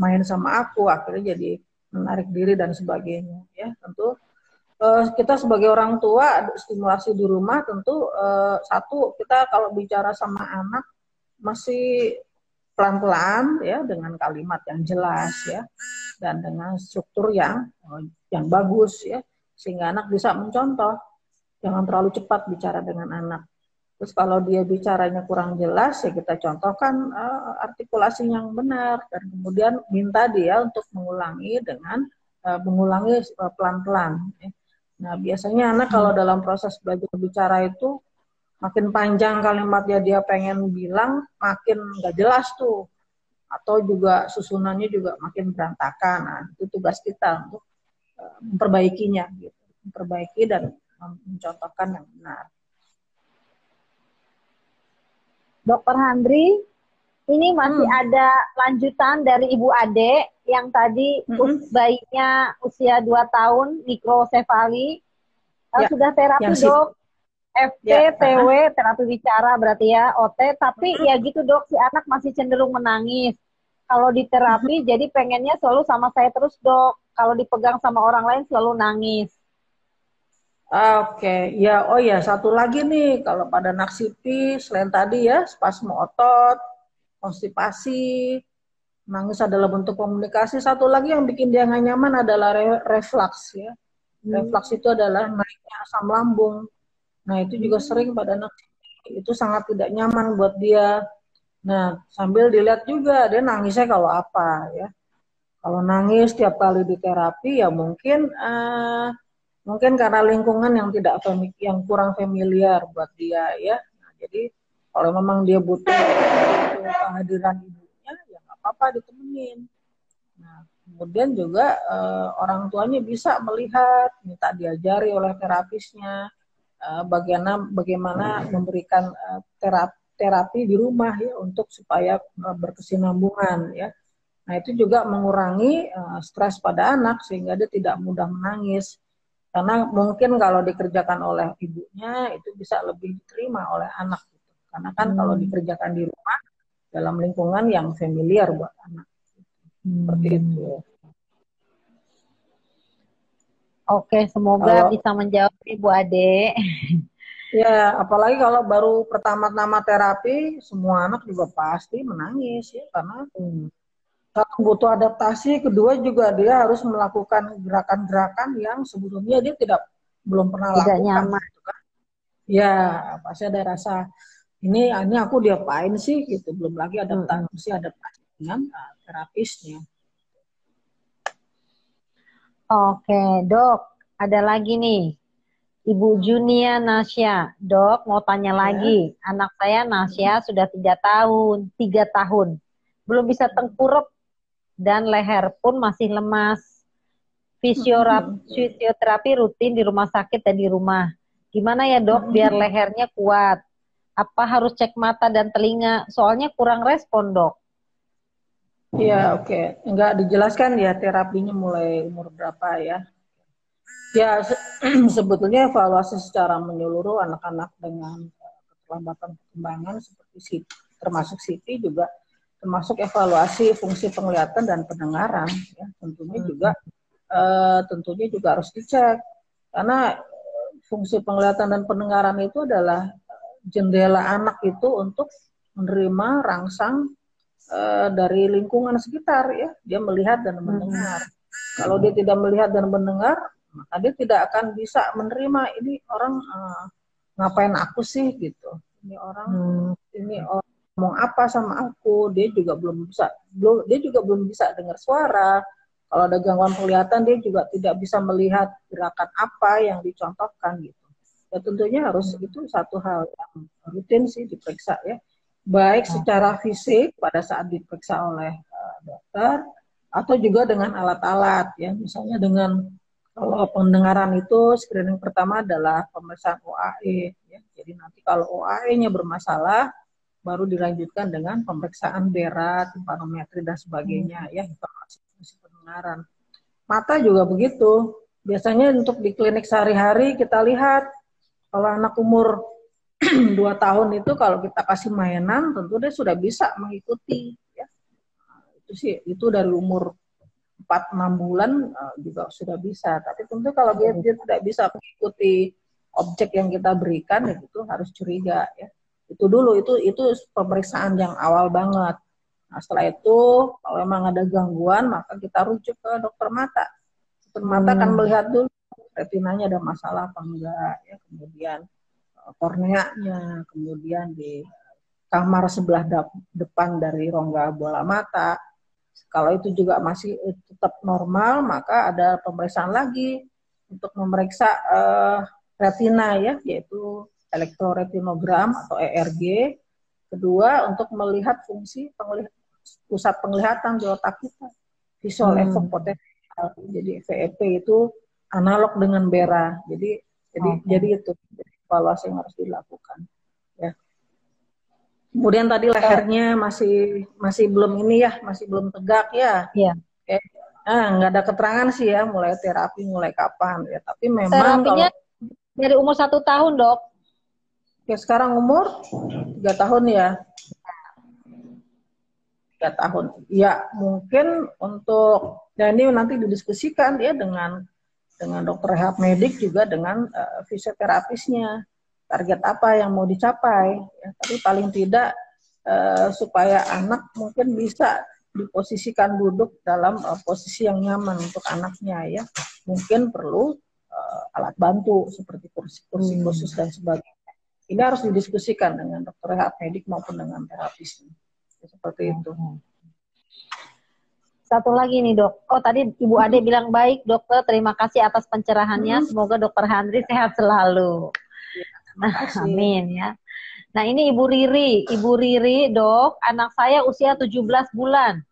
main sama aku? Akhirnya jadi menarik diri dan sebagainya ya. Tentu uh, kita sebagai orang tua stimulasi di rumah tentu uh, satu kita kalau bicara sama anak masih pelan-pelan ya dengan kalimat yang jelas ya dan dengan struktur yang uh, yang bagus ya sehingga anak bisa mencontoh jangan terlalu cepat bicara dengan anak Terus kalau dia bicaranya kurang jelas, ya kita contohkan uh, artikulasi yang benar dan kemudian minta dia untuk mengulangi dengan uh, mengulangi uh, pelan-pelan. Ya. Nah biasanya anak kalau dalam proses belajar bicara itu makin panjang kalimatnya dia pengen bilang, makin nggak jelas tuh. Atau juga susunannya juga makin berantakan. Nah itu tugas kita untuk uh, memperbaikinya, gitu. memperbaiki dan mencontohkan yang benar. Dokter Handri, ini masih hmm. ada lanjutan dari Ibu Ade yang tadi hmm. us bayinya usia 2 tahun, mikrosefali. Ya. Sudah terapi yang dok, FT, ya. TW, terapi bicara berarti ya, OT. Tapi hmm. ya gitu dok, si anak masih cenderung menangis. Kalau di terapi, hmm. jadi pengennya selalu sama saya terus dok. Kalau dipegang sama orang lain selalu nangis. Oke, okay. ya oh ya satu lagi nih kalau pada naksipi selain tadi ya spasme otot, konstipasi, nangis adalah bentuk komunikasi. Satu lagi yang bikin dia nggak nyaman adalah re reflux ya. Hmm. Reflux itu adalah naiknya asam lambung. Nah itu juga hmm. sering pada naksipi itu sangat tidak nyaman buat dia. Nah sambil dilihat juga dia nangisnya kalau apa ya. Kalau nangis tiap kali di terapi ya mungkin uh, mungkin karena lingkungan yang tidak yang kurang familiar buat dia ya nah, jadi kalau memang dia butuh kehadiran ibunya ya nggak apa-apa ditemenin nah kemudian juga eh, orang tuanya bisa melihat minta diajari oleh terapisnya eh, bagaimana bagaimana memberikan eh, terapi terapi di rumah ya untuk supaya uh, berkesinambungan ya nah itu juga mengurangi uh, stres pada anak sehingga dia tidak mudah menangis karena mungkin kalau dikerjakan oleh ibunya itu bisa lebih diterima oleh anak gitu. Karena kan hmm. kalau dikerjakan di rumah dalam lingkungan yang familiar buat anak. Hmm. Seperti itu. Oke, semoga kalau, bisa menjawab Ibu Ade. Ya, apalagi kalau baru pertama-tama terapi, semua anak juga pasti menangis ya karena hmm. satu butuh adaptasi, kedua juga dia harus melakukan gerakan-gerakan yang sebelumnya dia tidak belum pernah tidak lakukan. Nyaman. Gitu kan. Ya, pasti ada rasa ini ini aku diapain sih gitu, belum lagi adaptasi hmm. adaptasi dengan uh, terapisnya. Oke, dok, ada lagi nih Ibu Junia Nasya, dok mau tanya ya. lagi. Anak saya Nasya sudah tiga tahun, tiga tahun, belum bisa tengkurap dan leher pun masih lemas. Fisioterapi, fisioterapi rutin di rumah sakit dan di rumah. Gimana ya dok biar lehernya kuat? Apa harus cek mata dan telinga? Soalnya kurang respon dok. Iya oke, okay. enggak dijelaskan ya terapinya mulai umur berapa ya? Ya, se sebetulnya evaluasi secara menyeluruh anak-anak dengan uh, keterlambatan perkembangan seperti si termasuk Siti juga termasuk evaluasi fungsi penglihatan dan pendengaran ya tentunya hmm. juga uh, tentunya juga harus dicek karena fungsi penglihatan dan pendengaran itu adalah jendela anak itu untuk menerima rangsang uh, dari lingkungan sekitar ya dia melihat dan mendengar hmm. kalau dia tidak melihat dan mendengar maka dia tidak akan bisa menerima ini orang uh, ngapain aku sih? gitu. Ini orang hmm. ini orang ngomong apa sama aku? Dia juga belum bisa belum dia juga belum bisa dengar suara. Kalau ada gangguan penglihatan dia juga tidak bisa melihat gerakan apa yang dicontohkan gitu. Ya tentunya harus hmm. itu satu hal yang rutin sih diperiksa ya. Baik secara fisik pada saat diperiksa oleh uh, dokter atau juga dengan alat-alat ya. Misalnya dengan kalau pendengaran itu screening pertama adalah pemeriksaan OAE. Ya. Jadi nanti kalau OAE-nya bermasalah, baru dilanjutkan dengan pemeriksaan berat, timpanometri dan sebagainya ya informasi pendengaran. Mata juga begitu. Biasanya untuk di klinik sehari-hari kita lihat kalau anak umur 2 tahun itu kalau kita kasih mainan tentu dia sudah bisa mengikuti ya. Itu sih itu dari umur 4-6 bulan uh, juga sudah bisa. Tapi tentu kalau dia, dia tidak bisa mengikuti objek yang kita berikan, ya itu harus curiga ya. Itu dulu itu itu pemeriksaan yang awal banget. Nah, setelah itu kalau memang ada gangguan maka kita rujuk ke dokter mata. Dokter mata hmm. akan melihat dulu retinanya ada masalah apa enggak ya, kemudian uh, korneanya, kemudian di kamar sebelah depan dari rongga bola mata, kalau itu juga masih eh, tetap normal, maka ada pemeriksaan lagi untuk memeriksa uh, retina ya, yaitu elektroretinogram atau ERG. Kedua, untuk melihat fungsi penglihat, pusat penglihatan di otak kita, visual hmm. effect potensial. Jadi VEP itu analog dengan BERA. Jadi jadi okay. jadi itu evaluasi yang harus dilakukan. Kemudian tadi lehernya masih masih belum ini ya, masih belum tegak ya. Iya. Oke. Nah, nggak ada keterangan sih ya, mulai terapi mulai kapan ya. Tapi memang terapinya kalau, dari umur satu tahun dok. Ya sekarang umur tiga tahun ya. Tiga tahun. Ya mungkin untuk dan ini nanti didiskusikan ya dengan dengan dokter rehab medik juga dengan uh, fisioterapisnya target apa yang mau dicapai ya. tapi paling tidak uh, supaya anak mungkin bisa diposisikan duduk dalam uh, posisi yang nyaman untuk anaknya ya mungkin perlu uh, alat bantu seperti kursi-kursi hmm. khusus dan sebagainya ini harus didiskusikan dengan dokter rehab medik maupun dengan terapis ya, seperti itu satu lagi nih dok. Oh tadi Ibu Ade bilang baik dokter. Terima kasih atas pencerahannya. Hmm. Semoga dokter Handri sehat selalu. Amin ya. Nah ini Ibu Riri, Ibu Riri dok, anak saya usia 17 bulan,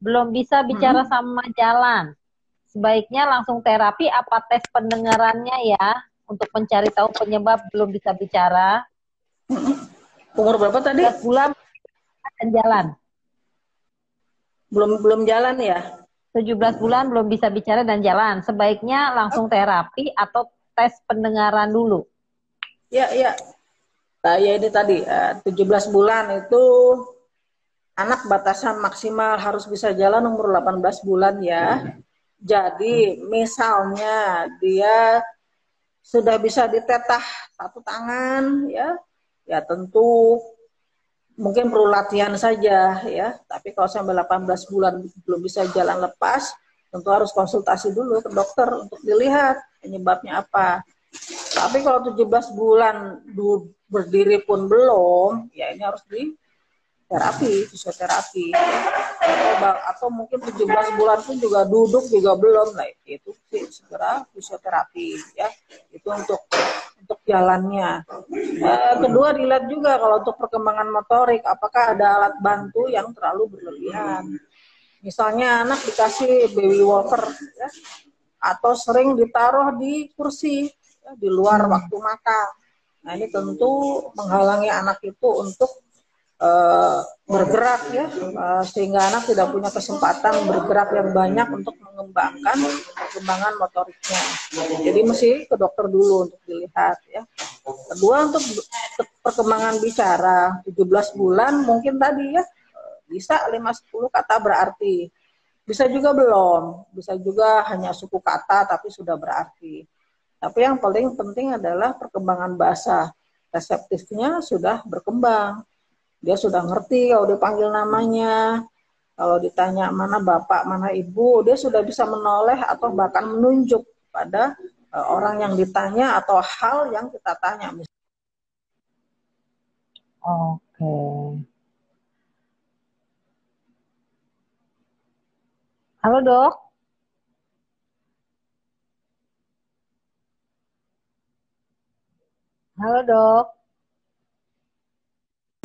belum bisa bicara hmm. sama jalan. Sebaiknya langsung terapi apa tes pendengarannya ya untuk mencari tahu penyebab belum bisa bicara. Umur berapa tadi? 17 bulan dan jalan. Belum belum jalan ya? 17 bulan belum bisa bicara dan jalan. Sebaiknya langsung terapi atau tes pendengaran dulu. Ya, ya. Nah, ya ini tadi, uh, eh, 17 bulan itu anak batasan maksimal harus bisa jalan umur 18 bulan ya. Jadi misalnya dia sudah bisa ditetah satu tangan ya ya tentu mungkin perlu latihan saja ya tapi kalau sampai 18 bulan belum bisa jalan lepas tentu harus konsultasi dulu ke dokter untuk dilihat penyebabnya apa tapi kalau 17 bulan berdiri pun belum ya ini harus di terapi, fisioterapi. Atau, atau mungkin 17 bulan pun juga duduk juga belum. Nah, itu segera fisioterapi ya. Itu untuk untuk jalannya. Eh, kedua dilihat juga kalau untuk perkembangan motorik apakah ada alat bantu yang terlalu berlebihan. Misalnya anak dikasih baby walker ya, atau sering ditaruh di kursi di luar waktu makan. Nah ini tentu menghalangi anak itu untuk uh, bergerak ya uh, sehingga anak tidak punya kesempatan bergerak yang banyak untuk mengembangkan perkembangan motoriknya. Jadi mesti ke dokter dulu untuk dilihat ya. Kedua untuk perkembangan bicara 17 bulan mungkin tadi ya bisa 5 10 kata berarti. Bisa juga belum, bisa juga hanya suku kata tapi sudah berarti. Tapi yang paling penting adalah perkembangan bahasa. Reseptifnya sudah berkembang. Dia sudah ngerti kalau dipanggil namanya. Kalau ditanya mana bapak mana ibu dia sudah bisa menoleh atau bahkan menunjuk pada uh, orang yang ditanya atau hal yang kita tanya. Oke. Halo dok halo dok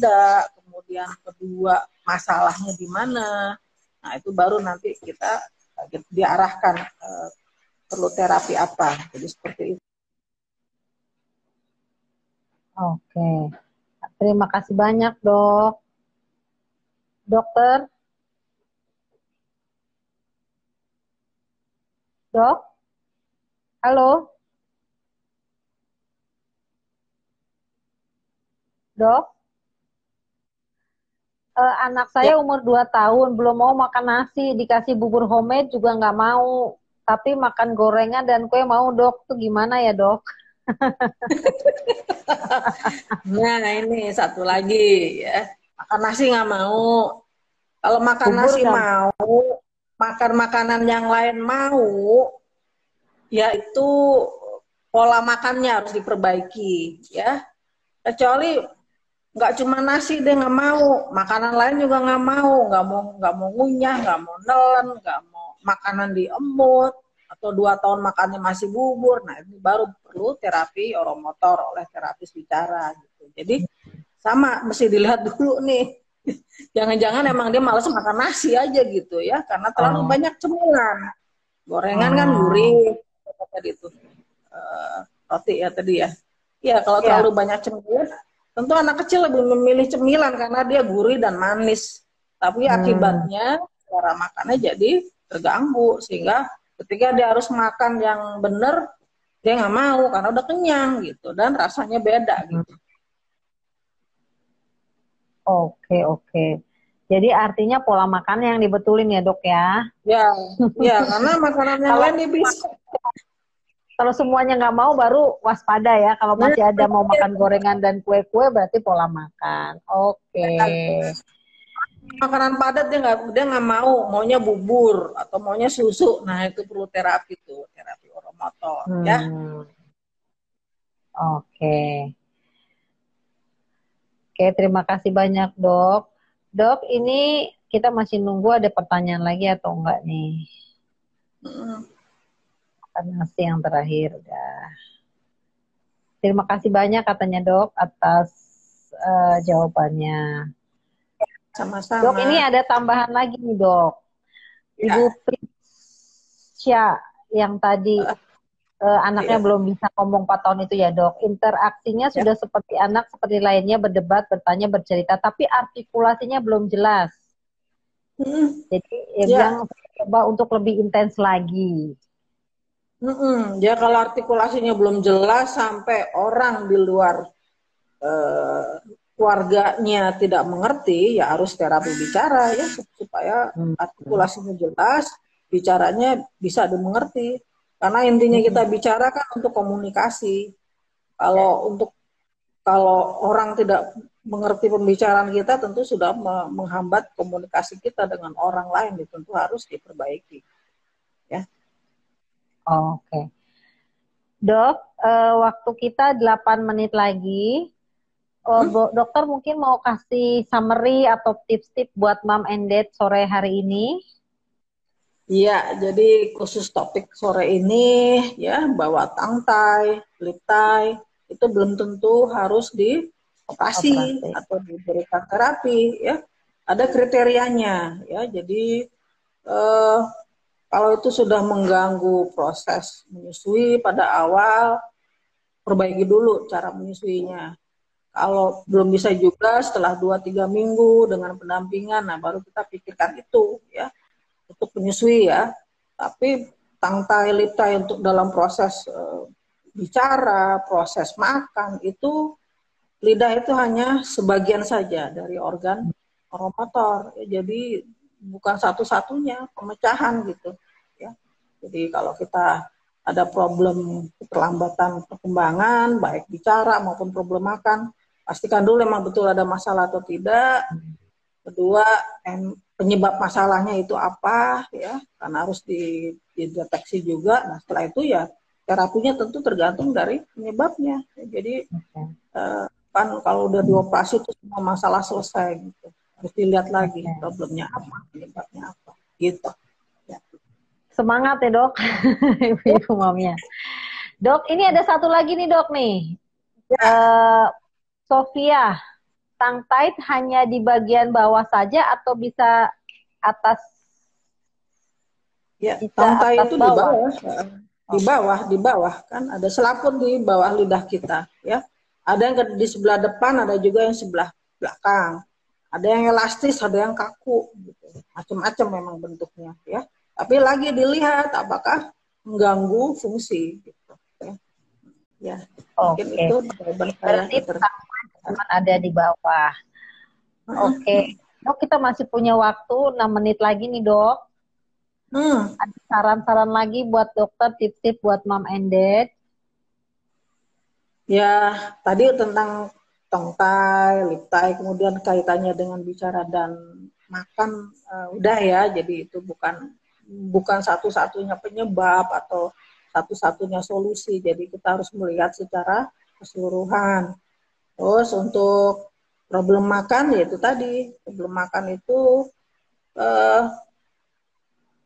ada, kemudian kedua masalahnya di mana. Nah, itu baru nanti kita diarahkan uh, perlu terapi apa. Jadi seperti itu. Oke. Terima kasih banyak, Dok. Dokter? Dok? Halo? Dok? uh, anak saya ya. umur 2 tahun belum mau makan nasi dikasih bubur homemade juga nggak mau tapi makan gorengan dan kue mau dok tuh gimana ya dok nah ini satu lagi ya makan nasi nggak mau kalau makan bubur nasi kan? mau makan makanan yang lain mau yaitu pola makannya harus diperbaiki ya kecuali nggak cuma nasi dia nggak mau makanan lain juga nggak mau nggak mau nggak mau ngunyah nggak mau nelen nggak mau makanan diemut atau dua tahun makannya masih bubur nah ini baru perlu terapi oromotor oleh terapis bicara gitu jadi sama mesti dilihat dulu nih jangan-jangan emang dia males makan nasi aja gitu ya karena terlalu oh. banyak cemilan gorengan kan oh. kan gurih tadi itu uh, roti ya tadi ya ya kalau ya. terlalu banyak cemilan Tentu anak kecil lebih memilih cemilan karena dia gurih dan manis. Tapi hmm. akibatnya cara makannya jadi terganggu sehingga ketika dia harus makan yang benar dia nggak mau karena udah kenyang gitu dan rasanya beda hmm. gitu. Oke oke. Jadi artinya pola makan yang dibetulin ya dok ya? Ya, ya karena makanan yang lain bisa kalau semuanya nggak mau baru waspada ya. Kalau masih ada mau makan gorengan dan kue-kue berarti pola makan. Oke. Okay. Makanan padat dia nggak dia nggak mau, maunya bubur atau maunya susu. Nah itu perlu terapi tuh, terapi oromotor hmm. ya. Oke. Okay. Oke, terima kasih banyak dok. Dok, ini kita masih nunggu ada pertanyaan lagi atau enggak nih? Hmm nasi yang terakhir udah. Terima kasih banyak katanya dok atas uh, jawabannya. Sama-sama. Dok ini ada tambahan lagi nih dok. Ya. Ibu Prisya yang tadi uh, anaknya ya. belum bisa ngomong 4 tahun itu ya dok. Interaksinya ya. sudah seperti anak seperti lainnya berdebat, bertanya, bercerita, tapi artikulasinya belum jelas. Hmm. Jadi ya, ya. bilang coba untuk lebih intens lagi. Mm-mm. Ya kalau artikulasinya belum jelas sampai orang di luar uh, keluarganya tidak mengerti, ya harus terapi bicara ya supaya artikulasinya jelas, bicaranya bisa dimengerti. Karena intinya kita bicara kan untuk komunikasi. Kalau untuk kalau orang tidak mengerti pembicaraan kita tentu sudah menghambat komunikasi kita dengan orang lain itu tentu harus diperbaiki ya oke okay. dok uh, waktu kita 8 menit lagi oh, hmm? dokter mungkin mau kasih summary atau tips-tips buat mom and dad sore hari ini Iya, jadi khusus topik sore ini ya bawa tangtai, lip tie itu belum tentu harus di operasi, operasi. atau diberikan terapi ya ada kriterianya ya jadi eh, kalau itu sudah mengganggu proses menyusui pada awal perbaiki dulu cara menyusuinya kalau belum bisa juga setelah 2-3 minggu dengan pendampingan nah baru kita pikirkan itu ya untuk menyusui ya tapi tangtai liptai untuk dalam proses uh, bicara proses makan itu lidah itu hanya sebagian saja dari organ oromotor. Ya, jadi bukan satu-satunya pemecahan gitu. Ya. Jadi kalau kita ada problem keterlambatan perkembangan, baik bicara maupun problem makan, pastikan dulu memang betul ada masalah atau tidak. Kedua, penyebab masalahnya itu apa, ya, karena harus dideteksi juga. Nah, setelah itu ya terapinya tentu tergantung dari penyebabnya. Jadi okay. uh, kan kalau udah dioperasi itu semua masalah selesai gitu harus dilihat lagi okay. problemnya apa penyebabnya apa gitu ya. semangat ya dok ibu mamnya dok ini ada satu lagi nih dok nih ya. uh, Sofia tang tight hanya di bagian bawah saja atau bisa atas ya tang tight itu bawah. di bawah di bawah di bawah kan ada selaput di bawah lidah kita ya ada yang di sebelah depan, ada juga yang sebelah belakang. Ada yang elastis, ada yang kaku, gitu. Macam-macam memang bentuknya, ya. Tapi lagi dilihat apakah mengganggu fungsi, gitu. Ya, ya. mungkin okay. itu Berarti cuma ada di bawah. Oke, okay. dok kita masih punya waktu 6 menit lagi nih dok. Hmm. Ada saran-saran lagi buat dokter, tip-tip buat mom and dad Ya, tadi tentang tongtai, liptai, kemudian kaitannya dengan bicara dan makan uh, udah ya, jadi itu bukan bukan satu-satunya penyebab atau satu-satunya solusi. Jadi kita harus melihat secara keseluruhan. Terus untuk problem makan yaitu tadi problem makan itu uh,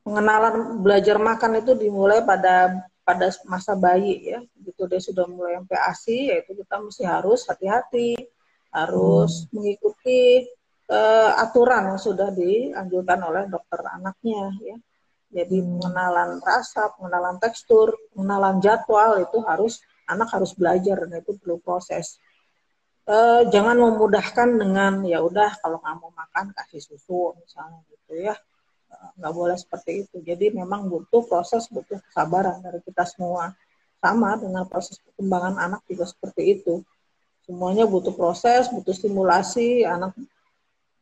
pengenalan belajar makan itu dimulai pada pada masa bayi ya begitu dia sudah mulai MPASI yaitu kita mesti harus hati-hati harus hmm. mengikuti uh, aturan yang sudah dianjurkan oleh dokter anaknya ya jadi hmm. pengenalan rasa pengenalan tekstur pengenalan jadwal itu harus anak harus belajar dan itu perlu proses uh, jangan memudahkan dengan ya udah kalau nggak mau makan kasih susu misalnya gitu ya nggak boleh seperti itu. Jadi memang butuh proses, butuh kesabaran dari kita semua. Sama dengan proses perkembangan anak juga seperti itu. Semuanya butuh proses, butuh stimulasi, anak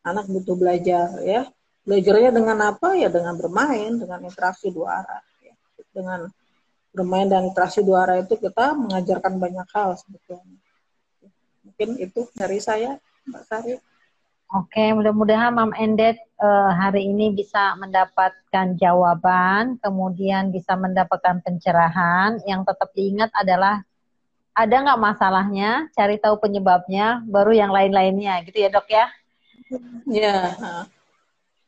anak butuh belajar ya. Belajarnya dengan apa? Ya dengan bermain, dengan interaksi dua arah. Ya. Dengan bermain dan interaksi dua arah itu kita mengajarkan banyak hal sebetulnya. Mungkin itu dari saya, Mbak Sari. Oke, mudah-mudahan Mam Endet uh, hari ini bisa mendapatkan jawaban, kemudian bisa mendapatkan pencerahan. Yang tetap diingat adalah ada nggak masalahnya, cari tahu penyebabnya, baru yang lain-lainnya, gitu ya dok ya? Iya.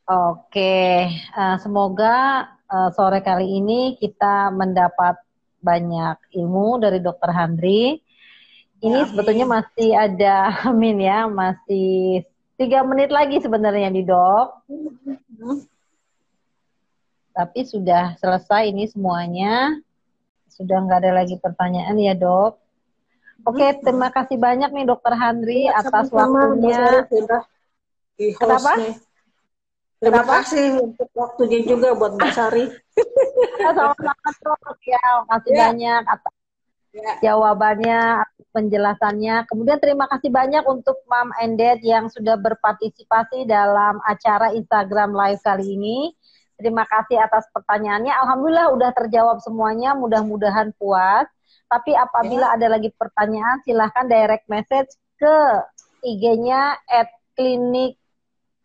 Oke, uh, semoga uh, sore kali ini kita mendapat banyak ilmu dari Dokter Handri. Ini ya, sebetulnya masih ada, amin ya, masih tiga menit lagi sebenarnya di dok. Tapi sudah selesai ini semuanya. Sudah nggak ada lagi pertanyaan ya dok. Oke, terima kasih banyak nih dokter Handri ya, atas waktunya. Kenapa? Terima Kenapa? kasih untuk waktunya juga buat Mbak Sari. Sama-sama dok ya, makasih ya. banyak atas ya. jawabannya, penjelasannya. Kemudian terima kasih banyak untuk Mam and Dad yang sudah berpartisipasi dalam acara Instagram Live kali ini. Terima kasih atas pertanyaannya. Alhamdulillah udah terjawab semuanya. Mudah-mudahan puas. Tapi apabila ya. ada lagi pertanyaan, silahkan direct message ke IG-nya at klinik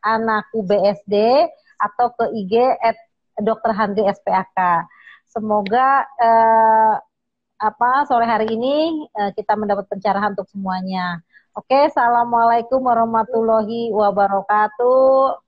anakku BSD atau ke IG at Dr. Handri SPAK. Semoga eh, apa sore hari ini eh, kita mendapat pencerahan untuk semuanya. Oke, assalamualaikum warahmatullahi wabarakatuh.